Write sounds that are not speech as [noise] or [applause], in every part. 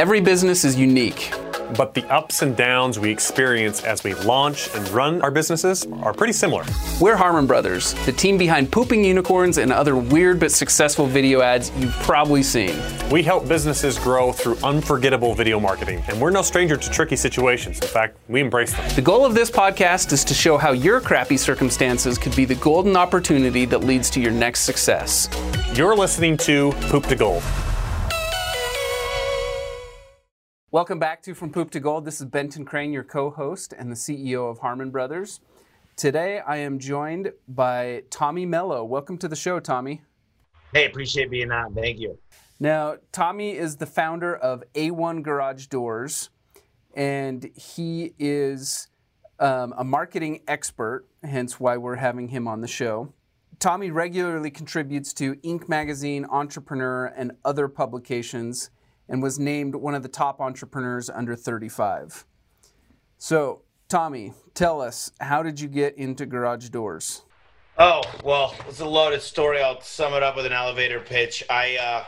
Every business is unique. But the ups and downs we experience as we launch and run our businesses are pretty similar. We're Harmon Brothers, the team behind Pooping Unicorns and other weird but successful video ads you've probably seen. We help businesses grow through unforgettable video marketing, and we're no stranger to tricky situations. In fact, we embrace them. The goal of this podcast is to show how your crappy circumstances could be the golden opportunity that leads to your next success. You're listening to Poop to Gold. Welcome back to From Poop to Gold. This is Benton Crane, your co host and the CEO of Harmon Brothers. Today I am joined by Tommy Mello. Welcome to the show, Tommy. Hey, appreciate being on. Thank you. Now, Tommy is the founder of A1 Garage Doors, and he is um, a marketing expert, hence why we're having him on the show. Tommy regularly contributes to Inc. magazine, Entrepreneur, and other publications and was named one of the top entrepreneurs under 35. So, Tommy, tell us, how did you get into garage doors? Oh, well, it's a loaded story. I'll sum it up with an elevator pitch. I, uh,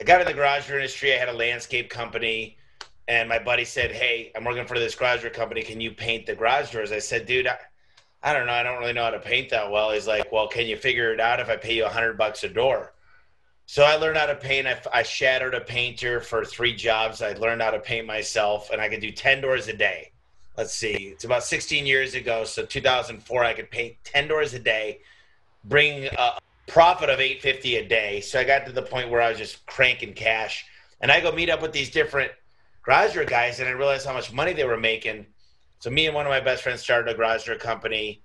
I got in the garage door industry. I had a landscape company, and my buddy said, Hey, I'm working for this garage door company. Can you paint the garage doors? I said, Dude, I, I don't know. I don't really know how to paint that well. He's like, Well, can you figure it out if I pay you a hundred bucks a door? So I learned how to paint. I, I shadowed a painter for three jobs. I learned how to paint myself, and I could do 10 doors a day. Let's see, it's about 16 years ago. So 2004, I could paint 10 doors a day, bring a profit of 850 a day. So I got to the point where I was just cranking cash. And I go meet up with these different garage door guys, and I realized how much money they were making. So me and one of my best friends started a garage door company.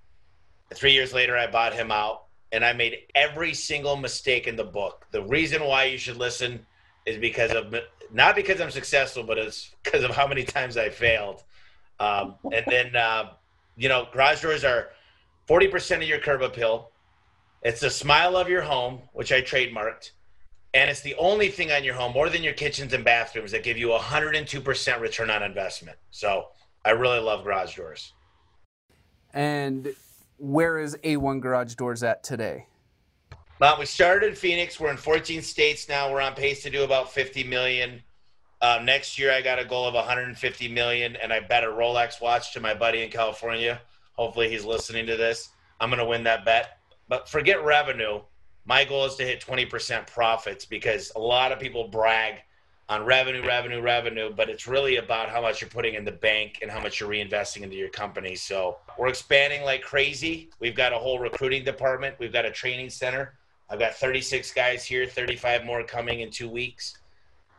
Three years later, I bought him out and I made every single mistake in the book. The reason why you should listen is because of not because I'm successful, but it's [laughs] because of how many times I failed. Um, and then, uh, you know, garage doors are 40% of your curb appeal. It's the smile of your home, which I trademarked. And it's the only thing on your home, more than your kitchens and bathrooms, that give you 102% return on investment. So I really love garage doors. And where is A1 Garage Doors at today? Uh, we started in Phoenix. We're in 14 states now. We're on pace to do about 50 million. Uh, next year, I got a goal of 150 million, and I bet a Rolex watch to my buddy in California. Hopefully, he's listening to this. I'm going to win that bet. But forget revenue. My goal is to hit 20% profits because a lot of people brag on revenue, revenue, revenue, but it's really about how much you're putting in the bank and how much you're reinvesting into your company. So we're expanding like crazy. We've got a whole recruiting department, we've got a training center. I've got 36 guys here, 35 more coming in two weeks.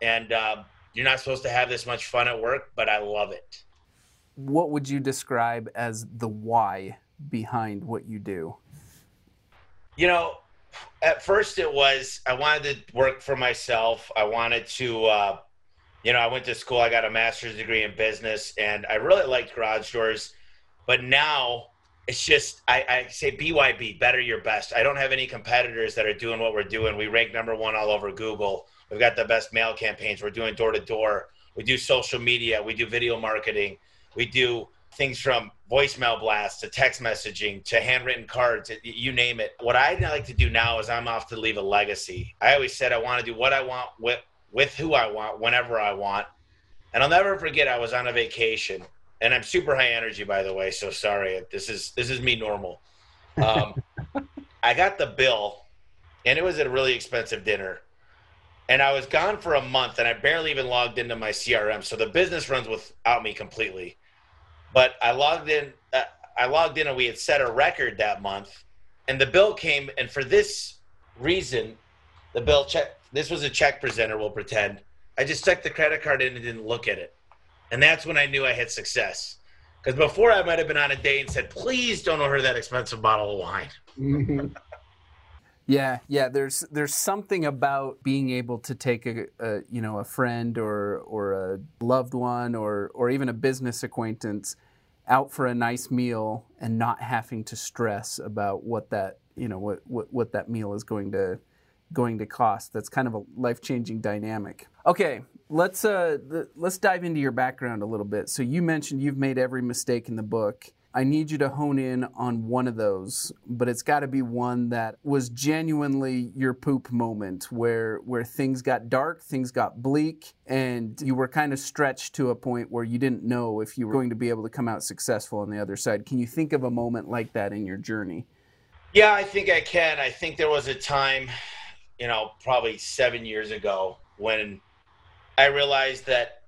And uh, you're not supposed to have this much fun at work, but I love it. What would you describe as the why behind what you do? You know, at first it was I wanted to work for myself. I wanted to, uh, you know, I went to school. I got a master's degree in business, and I really liked garage doors. But now it's just I, I say BYB, better your best. I don't have any competitors that are doing what we're doing. We rank number one all over Google. We've got the best mail campaigns. We're doing door to door. We do social media. We do video marketing. We do things from voicemail blasts to text messaging to handwritten cards, you name it. What I like to do now is I'm off to leave a legacy. I always said I want to do what I want with with who I want whenever I want. And I'll never forget I was on a vacation and I'm super high energy by the way, so sorry. This is this is me normal. Um, [laughs] I got the bill and it was at a really expensive dinner. And I was gone for a month and I barely even logged into my CRM. So the business runs without me completely. But I logged in. Uh, I logged in, and we had set a record that month. And the bill came, and for this reason, the bill check. This was a check presenter. We'll pretend. I just stuck the credit card in and didn't look at it, and that's when I knew I had success. Because before I might have been on a date and said, "Please don't order that expensive bottle of wine." [laughs] Yeah, yeah. There's there's something about being able to take a, a, you know a friend or or a loved one or or even a business acquaintance out for a nice meal and not having to stress about what that you know what what, what that meal is going to going to cost. That's kind of a life changing dynamic. Okay, let's uh let's dive into your background a little bit. So you mentioned you've made every mistake in the book. I need you to hone in on one of those, but it's got to be one that was genuinely your poop moment where where things got dark, things got bleak, and you were kind of stretched to a point where you didn't know if you were going to be able to come out successful on the other side. Can you think of a moment like that in your journey? Yeah, I think I can. I think there was a time, you know, probably 7 years ago when I realized that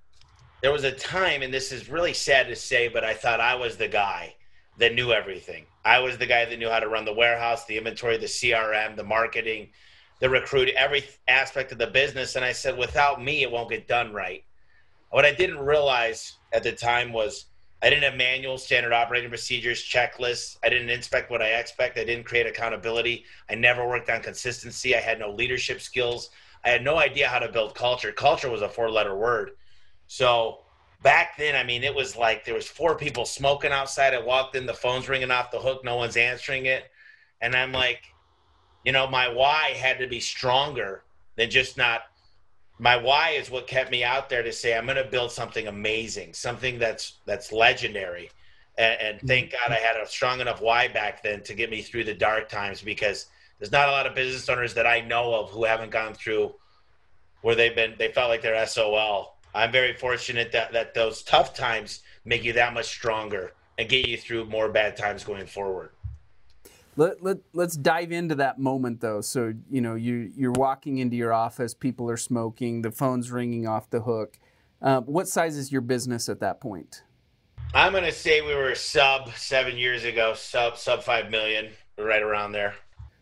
there was a time, and this is really sad to say, but I thought I was the guy that knew everything. I was the guy that knew how to run the warehouse, the inventory, the CRM, the marketing, the recruit, every aspect of the business. And I said, without me, it won't get done right. What I didn't realize at the time was I didn't have manuals, standard operating procedures, checklists. I didn't inspect what I expect. I didn't create accountability. I never worked on consistency. I had no leadership skills. I had no idea how to build culture. Culture was a four letter word. So back then, I mean, it was like there was four people smoking outside. I walked in, the phone's ringing off the hook, no one's answering it, and I'm like, you know, my why had to be stronger than just not. My why is what kept me out there to say I'm going to build something amazing, something that's that's legendary, and, and mm-hmm. thank God I had a strong enough why back then to get me through the dark times because there's not a lot of business owners that I know of who haven't gone through where they've been they felt like they're SOL I'm very fortunate that, that those tough times make you that much stronger and get you through more bad times going forward. Let, let, let's dive into that moment though. So, you know, you, you're walking into your office, people are smoking, the phone's ringing off the hook. Uh, what size is your business at that point? I'm going to say we were sub seven years ago, sub, sub 5 million, right around there.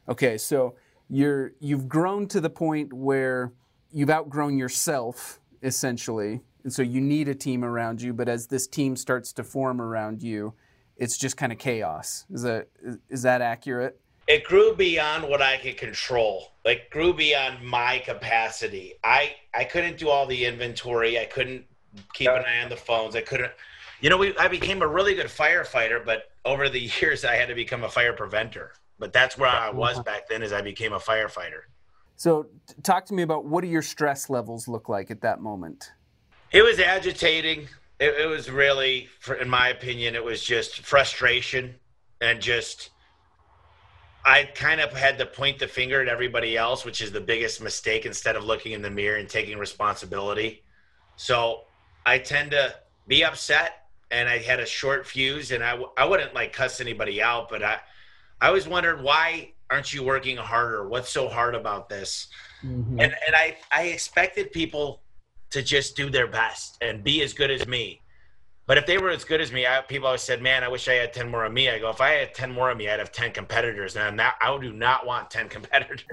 Okay. So you're, you've grown to the point where you've outgrown yourself essentially. And so you need a team around you, but as this team starts to form around you, it's just kind of chaos. Is that is that accurate? It grew beyond what I could control. Like grew beyond my capacity. I I couldn't do all the inventory. I couldn't keep an eye on the phones. I couldn't you know, we, I became a really good firefighter, but over the [laughs] years I had to become a fire preventer. But that's where I was uh-huh. back then, as I became a firefighter. So, talk to me about what do your stress levels look like at that moment? It was agitating. It, it was really, for, in my opinion, it was just frustration and just. I kind of had to point the finger at everybody else, which is the biggest mistake instead of looking in the mirror and taking responsibility. So I tend to be upset and I had a short fuse and I, I wouldn't like cuss anybody out, but I, I always wondered why aren't you working harder? What's so hard about this? Mm-hmm. And and I I expected people to just do their best and be as good as me. But if they were as good as me, I, people always said, "Man, I wish I had ten more of me." I go, "If I had ten more of me, I'd have ten competitors, and not, I do not want ten [laughs] competitors."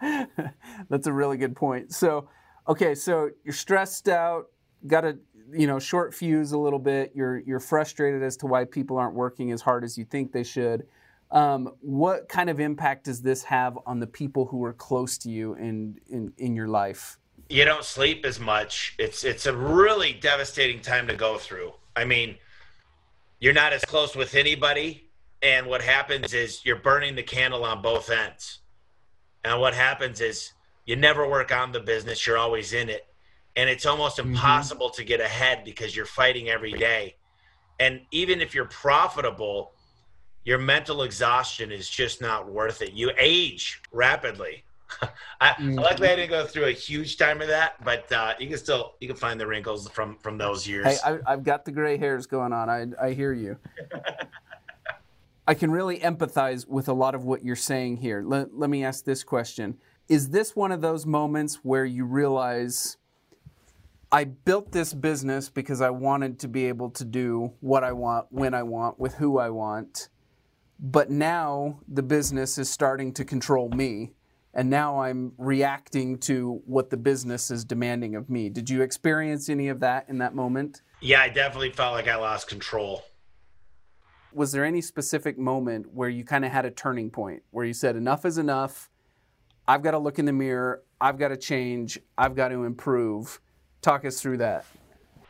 [laughs] That's a really good point. So, okay, so you're stressed out, got a you know short fuse a little bit. You're you're frustrated as to why people aren't working as hard as you think they should. Um, what kind of impact does this have on the people who are close to you in, in, in your life? You don't sleep as much. It's it's a really devastating time to go through. I mean, you're not as close with anybody, and what happens is you're burning the candle on both ends. And what happens is you never work on the business; you're always in it, and it's almost mm-hmm. impossible mm-hmm. to get ahead because you're fighting every day. And even if you're profitable, your mental exhaustion is just not worth it. You age rapidly. [laughs] I, mm-hmm. luckily, I didn't go through a huge time of that, but uh, you can still you can find the wrinkles from from those years. Hey, I, have got the gray hairs going on. I I hear you. [laughs] I can really empathize with a lot of what you're saying here. Let, let me ask this question: Is this one of those moments where you realize? I built this business because I wanted to be able to do what I want, when I want, with who I want but now the business is starting to control me. And now I'm reacting to what the business is demanding of me. Did you experience any of that in that moment? Yeah, I definitely felt like I lost control. Was there any specific moment where you kind of had a turning point where you said, enough is enough? I've got to look in the mirror. I've got to change. I've got to improve. Talk us through that.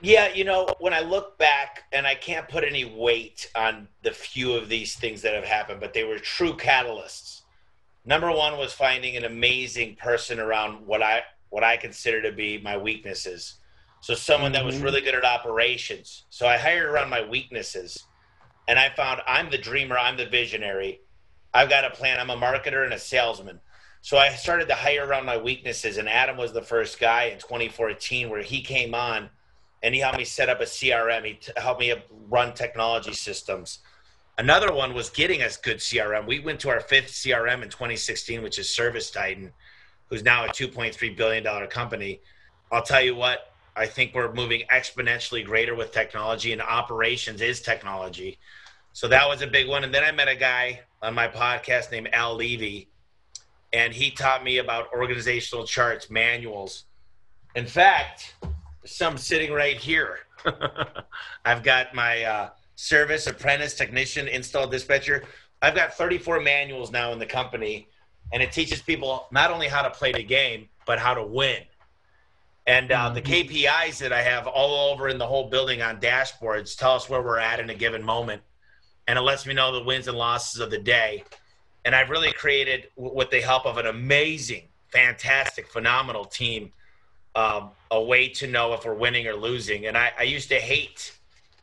Yeah, you know, when I look back, and I can't put any weight on the few of these things that have happened, but they were true catalysts. Number one was finding an amazing person around what I what I consider to be my weaknesses. So someone that was Mhm. really good at operations. So I hired around my weaknesses, and I found I'm the dreamer, I'm the visionary. I've got a plan. I'm a marketer and a salesman. So I started to hire around my weaknesses, and Adam was the first guy in 2014 where he came on and he helped me set up a CRM. He t- helped me run technology systems. Another one was getting us good CRM. We went to our fifth CRM in 2016, which is Service Titan, who's now a 2.3 billion dollar company. I'll tell you what, I think we're moving exponentially greater with technology, and operations is technology. So that was a big one. And then I met a guy on my podcast named Al Levi, and he taught me about organizational charts, manuals. In fact, some sitting right here. [laughs] I've got my uh, service apprentice technician install dispatcher. I've got 34 manuals now in the company, and it teaches people not only how to play the game, but how to win. And uh, the KPIs that I have all over in the whole building on dashboards tell us where we're at in a given moment. And it lets me know the wins and losses of the day. And I've really created, w- with the help of an amazing, fantastic, phenomenal team, um, a way to know if we're winning or losing. And I, I used to hate,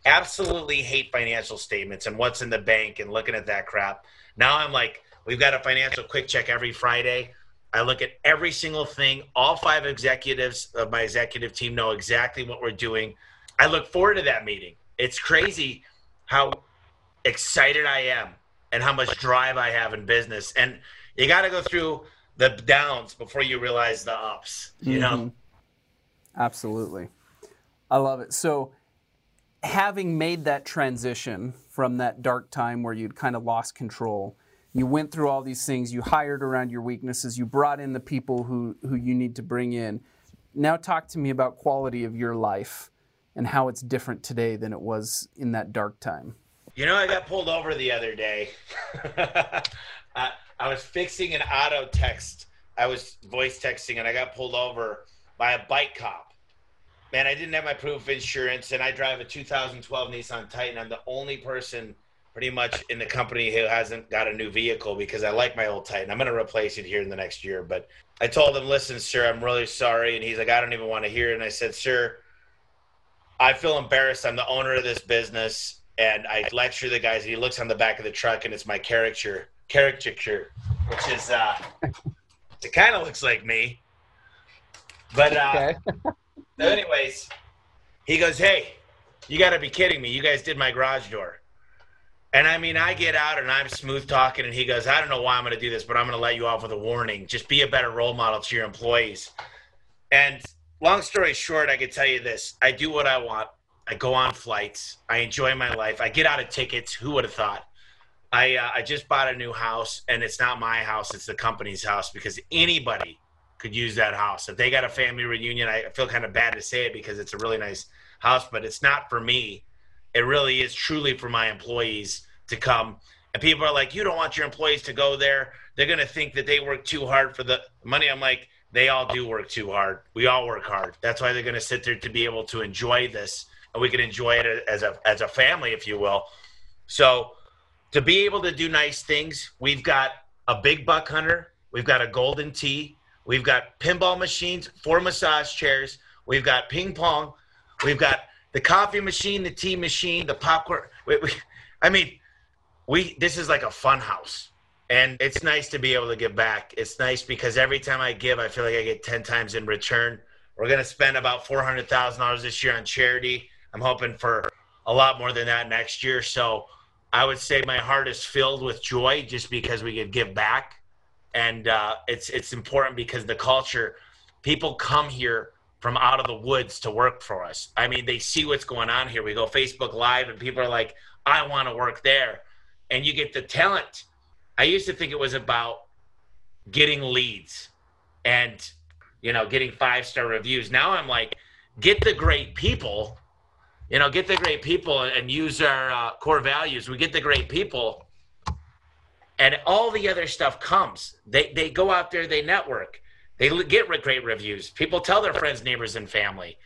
absolutely hate financial statements and what's in the bank and looking at that crap. Now I'm like, we've got a financial quick check every Friday. I look at every single thing. All five executives of my executive team know exactly what we're doing. I look forward to that meeting. It's crazy how excited I am and how much drive I have in business. And you got to go through the downs before you realize the ups, you know? Absolutely. I love it. So, having made that transition from that dark time where you'd kind of lost control, you went through all these things, you hired around your weaknesses, you brought in the people who, who you need to bring in. Now, talk to me about quality of your life and how it's different today than it was in that dark time. You know, I got pulled over the other day. [laughs] I, I was fixing an auto text. I was voice texting and I got pulled over by a bike cop. Man, I didn't have my proof of insurance and I drive a 2012 Nissan Titan. I'm the only person pretty much in the company who hasn't got a new vehicle because I like my old Titan. I'm going to replace it here in the next year. But I told him, listen, sir, I'm really sorry. And he's like, I don't even want to hear it. And I said, sir, I feel embarrassed. I'm the owner of this business, and I lecture the guys. He looks on the back of the truck, and it's my caricature, caricature, which is uh, it kind of looks like me. But uh, Okay. [laughs] so anyways, he goes, "Hey, you got to be kidding me! You guys did my garage door." And I mean, I get out and I'm smooth talking, and he goes, "I don't know why I'm going to do this, but I'm going to let you off with a warning. Just be a better role model to your employees." And long story short, I can tell you this: I do what I want. I go on flights. I enjoy my life. I get out of tickets. Who would have thought? I uh, I just bought a new house, and it's not my house; it's the company's house because anybody could use that house. If they got a family reunion, I feel kind of bad to say it because it's a really nice house, but it's not for me. It really is truly for my employees to come. And people are like, "You don't want your employees to go there. They're going to think that they work too hard for the money." I'm like, they all do work too hard. We all work hard. That's why they're going to sit there to be able to enjoy this, and we can enjoy it as a as a family, if you will. So, to be able to do nice things, we've got a big buck hunter, we've got a golden tee, we've got pinball machines, four massage chairs, we've got ping pong, we've got the coffee machine, the tea machine, the popcorn. We, we, I mean, we this is like a fun house. And it's nice to be able to give back. It's nice because every time i give i feel like i get 10 times in return. We're going to spend about $400000 this year on charity. I'm hoping for a lot more than that next year. So i would say my heart is filled with joy just because we could give back and uh, it's it's important because the culture people come here from out of the woods to work for us i mean they see what's going on here we go facebook live and people are like i want to work there and you get the talent I used to think it was about getting leads and you know getting five star reviews. Now I'm like, get the great people, you know, get the great people and use our uh, core values. We get the great people, and all the other stuff comes. They they go out there, they network, they get great reviews. People tell their friends, neighbors, and family,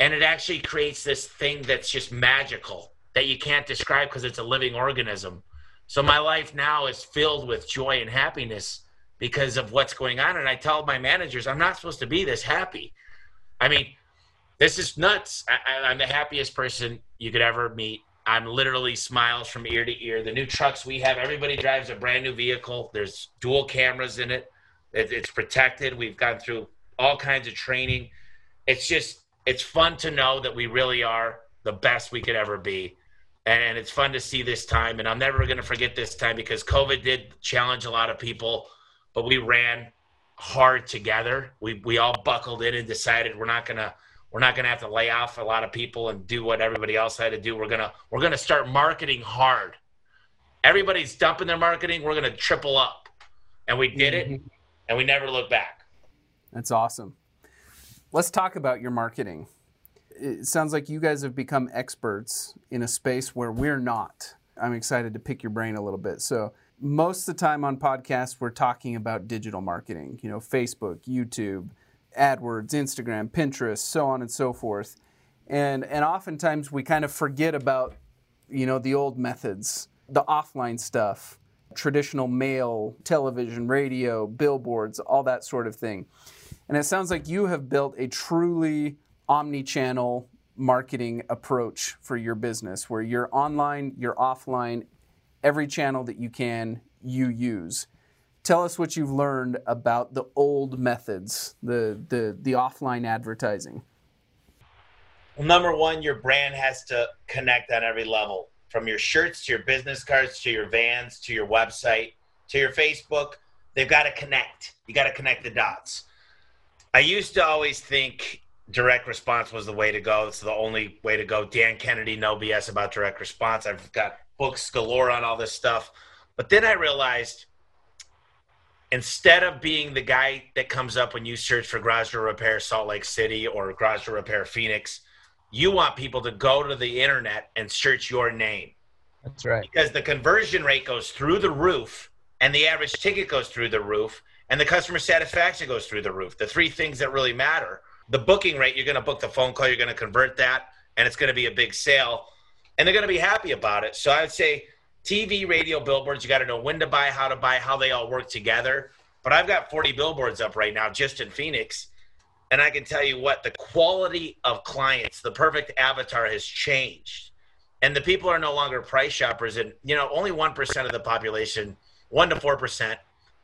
and it actually creates this thing that's just magical that you can't describe because it's a living organism. So my life now is filled with joy and happiness because of what's going on. And I tell my managers, I'm not supposed to be this happy. I mean, this is nuts. I, am the happiest person you could ever meet. I'm literally smiles from ear to ear. The new trucks we have, everybody drives a brand new vehicle. There's dual cameras in it. it it's protected. We've gone through all kinds of training. It's just, it's fun to know that we really are the best we could ever be. And it's fun to see this time. And I'm never going to forget this time because COVID did challenge a lot of people, but we ran hard together. We, we all buckled in and decided we're not going to we're not going to have to lay off a lot of people and do what everybody else had to do. We're gonna we're gonna start marketing hard. Everybody's dumping their marketing. We're gonna triple up, and we did it, mm-hmm. and we never look back. That's awesome. Let's talk about your marketing. It sounds like you guys have become experts in a space where we're not. I'm excited to pick your brain a little bit. So, most of the time on podcasts, we're talking about digital marketing, you know, Facebook, YouTube, AdWords, Instagram, Pinterest, so on and so forth. And and oftentimes we kind of forget about you know the old methods, the offline stuff, traditional mail, television, radio, billboards, all that sort of thing. And it sounds like you have built a truly omni-channel marketing approach for your business where you're online, you're offline, every channel that you can you use tell us what you've learned about the old methods, the the, the offline advertising. Well, number one, your brand has to connect on every level, from your shirts to your business cards to your vans to your website to your Facebook. They've got to connect. You got to connect the dots. I used to always think direct response was the way to go. It's the only way to go. Dan Kennedy, no BS about direct response. I've got books galore on all this stuff. But then I realized instead of being the guy that comes up when you search for garage door repair Salt Lake City or garage door repair Phoenix, you want people to go to the internet and search your name. That's right. Because the conversion rate goes through the roof and the average ticket goes through the roof and the customer satisfaction goes through the roof. The three things that really matter. The booking rate, you're going to book the phone call, you're going to convert that, and it's going to be a big sale. And they're going to be happy about it. So I would say TV, radio, billboards, you got to know when to buy, how to buy, how they all work together. But I've got 40 billboards up right now just in Phoenix. And I can tell you what, the quality of clients, the perfect avatar has changed. And the people are no longer price shoppers. And, you know, only 1% of the population, 1% to 4%,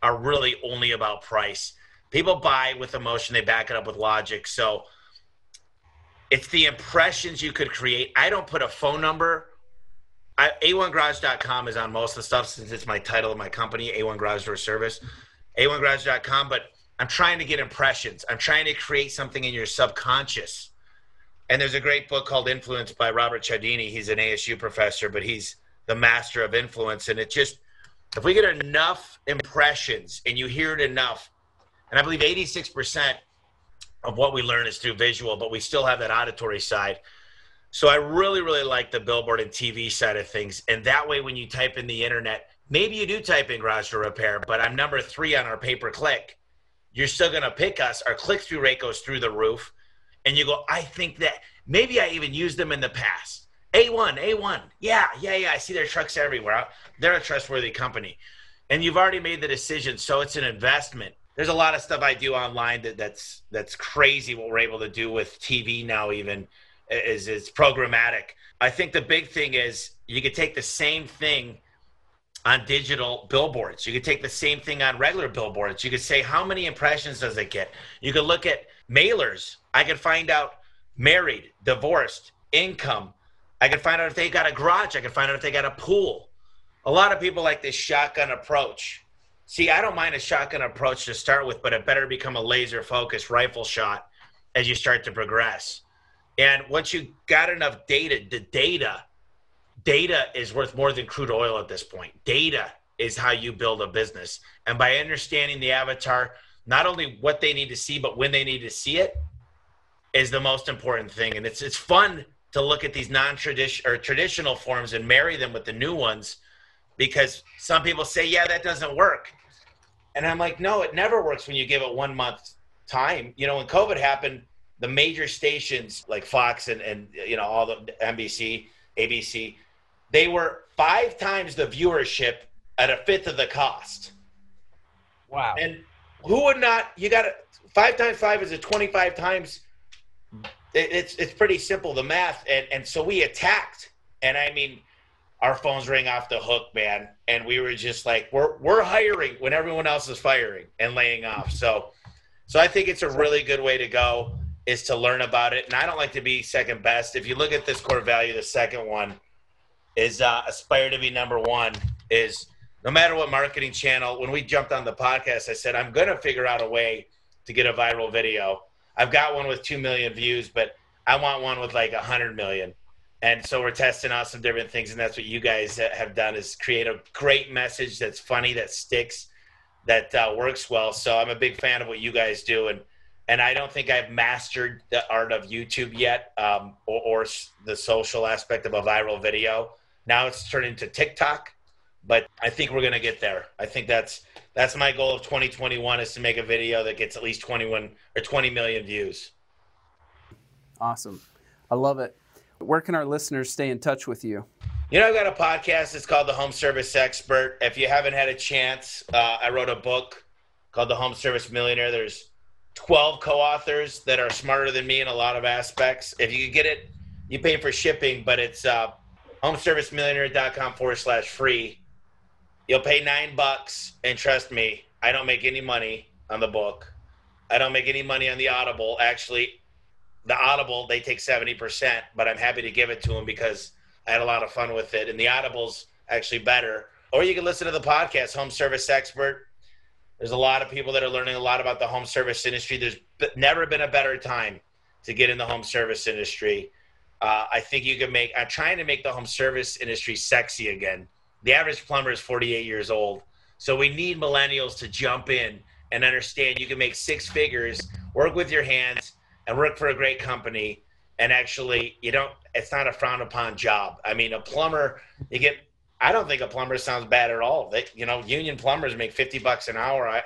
are really only about price. People buy with emotion, they back it up with logic. So it's the impressions you could create. I don't put a phone number a1garage.com is on most of the stuff since it's my title of my company, A1 Garage Door Service, A1garage.com. But I'm trying to get impressions. I'm trying to create something in your subconscious. And there's a great book called Influence by Robert Cialdini. He's an ASU professor, but he's the master of influence. And it just, if we get enough impressions and you hear it enough, and I believe 86% of what we learn is through visual, but we still have that auditory side so I really, really like the billboard and TV side of things. And that way, when you type in the internet, maybe you do type in garage door repair, but I'm number three on our pay per click. You're still going to pick us. Our click through rate goes through the roof. And you go, I think that maybe I even used them in the past. A1, A1. Yeah, yeah, yeah. I see their trucks everywhere. They're a trustworthy company. And you've already made the decision. So it's an investment. There's a lot of stuff I do online that, that's that's crazy what we're able to do with TV now, even is is programmatic. I think the big thing is you could take the same thing on digital billboards. You could take the same thing on regular billboards. You could say how many impressions does it get? You could look at mailers. I could find out married, divorced, income. I could find out if they got a garage. I could find out if they got a pool. A lot of people like this shotgun approach. See, I don't mind a shotgun approach to start with, but it better become a laser focused rifle shot as you start to progress. And once you got enough data, the data, data is worth more than crude oil at this point. Data is how you build a business. And by understanding the avatar, not only what they need to see, but when they need to see it is the most important thing. And it's it's fun to look at these non-traditional or traditional forms and marry them with the new ones because some people say, yeah, that doesn't work. And I'm like, no, it never works when you give it one month time. You know, when COVID happened, the major stations like Fox and, and you know all the NBC, ABC, they were five times the viewership at a fifth of the cost. Wow. And who would not? You got five times five is a twenty-five times it, it's it's pretty simple the math, and and so we attacked, and I mean, our phones ring off the hook, man, and we were just like, we're we're hiring when everyone else is firing and laying off. So, so I think it's a really good way to go is to learn about it, and I don't like to be second best. If you look at this core value, the second one is uh, aspire to be number one. Is no matter what marketing channel. When we jumped on the podcast, I said I'm going to figure out a way to get a viral video. I've got one with two million views, but I want one with like a hundred million. And so we're testing out some different things, and that's what you guys have done is create a great message that's funny, that sticks, that uh, works well. So I'm a big fan of what you guys do, and and I don't think I've mastered the art of YouTube yet, um, or, or the social aspect of a viral video. Now it's turned into TikTok, but I think we're gonna get there. I think that's that's my goal of 2021 is to make a video that gets at least 21 or 20 million views. Awesome, I love it. Where can our listeners stay in touch with you? You know, I've got a podcast. It's called The Home Service Expert. If you haven't had a chance, uh, I wrote a book called The Home Service Millionaire. There's 12 co-authors that are smarter than me in a lot of aspects. If you get it, you pay for shipping, but it's uh, homeservicemillionaire.com forward slash free. You'll pay nine bucks, and trust me, I don't make any money on the book. I don't make any money on the Audible. Actually, the Audible they take seventy percent, but I'm happy to give it to them because I had a lot of fun with it, and the Audible's actually better. Or you can listen to the podcast, Home Service Expert. There's a lot of people that are learning a lot about the home service industry. There's never been a better time to get in the home service industry. Uh, I think you can make. I'm trying to make the home service industry sexy again. The average plumber is 48 years old, so we need millennials to jump in and understand you can make six figures, work with your hands, and work for a great company. And actually, you don't. It's not a frowned upon job. I mean, a plumber, you get I don't think a plumber sounds bad at all. They, you know, union plumbers make fifty bucks an hour. I,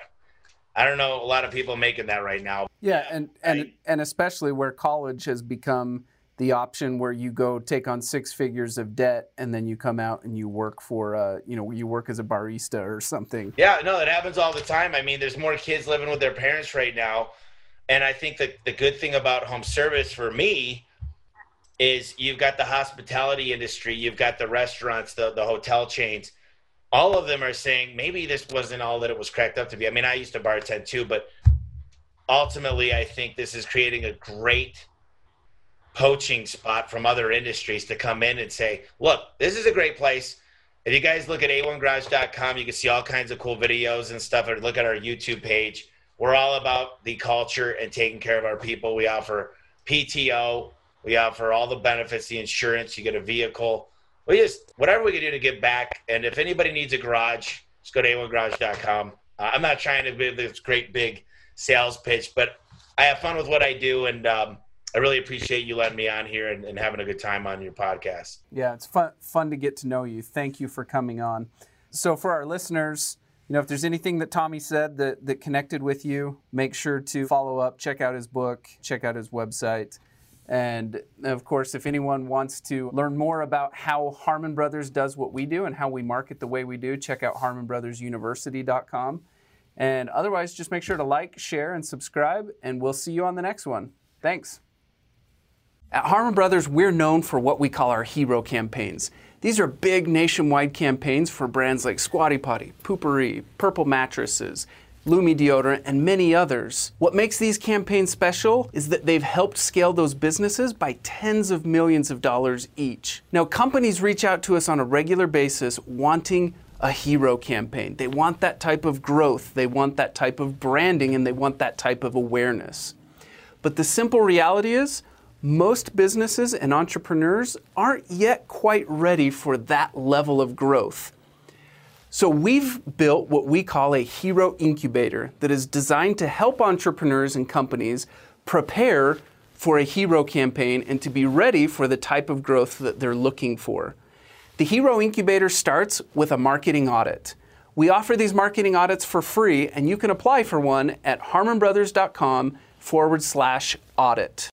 I don't know a lot of people making that right now. Yeah, and and and especially where college has become the option where you go take on six figures of debt and then you come out and you work for uh, you know you work as a barista or something yeah no it happens all the time i mean there's more kids living with their parents right now and i think that the good thing about home service for me is you've got the hospitality industry, you've got the restaurants, the, the hotel chains. All of them are saying maybe this wasn't all that it was cracked up to be. I mean, I used to bartend too, but ultimately, I think this is creating a great poaching spot from other industries to come in and say, look, this is a great place. If you guys look at a1garage.com, you can see all kinds of cool videos and stuff, or look at our YouTube page. We're all about the culture and taking care of our people. We offer PTO, we offer all the benefits, the insurance, you get a vehicle. We just, whatever we can do to give back. And if anybody needs a garage, just go to a1garage.com. Uh, I'm not trying to be this great big sales pitch, but I have fun with what I do. And um, I really appreciate you letting me on here and, and having a good time on your podcast. Yeah, it's fun, fun to get to know you. Thank you for coming on. So, for our listeners, you know, if there's anything that Tommy said that, that connected with you, make sure to follow up, check out his book, check out his website. And of course, if anyone wants to learn more about how Harmon Brothers does what we do and how we market the way we do, check out harmonbrothersuniversity.com. And otherwise, just make sure to like, share, and subscribe, and we'll see you on the next one. Thanks. At Harmon Brothers, we're known for what we call our hero campaigns. These are big nationwide campaigns for brands like Squatty Potty, Poo-Pourri, Purple Mattresses, Lume deodorant, and many others. What makes these campaigns special is that they've helped scale those businesses by tens of millions of dollars each. Now, companies reach out to us on a regular basis wanting a hero campaign. They want that type of growth, they want that type of branding, and they want that type of awareness. But the simple reality is, most businesses and entrepreneurs aren't yet quite ready for that level of growth. So we've built what we call a hero incubator that is designed to help entrepreneurs and companies prepare for a hero campaign and to be ready for the type of growth that they're looking for. The Hero Incubator starts with a marketing audit. We offer these marketing audits for free, and you can apply for one at harmonbrothers.com forward slash audit.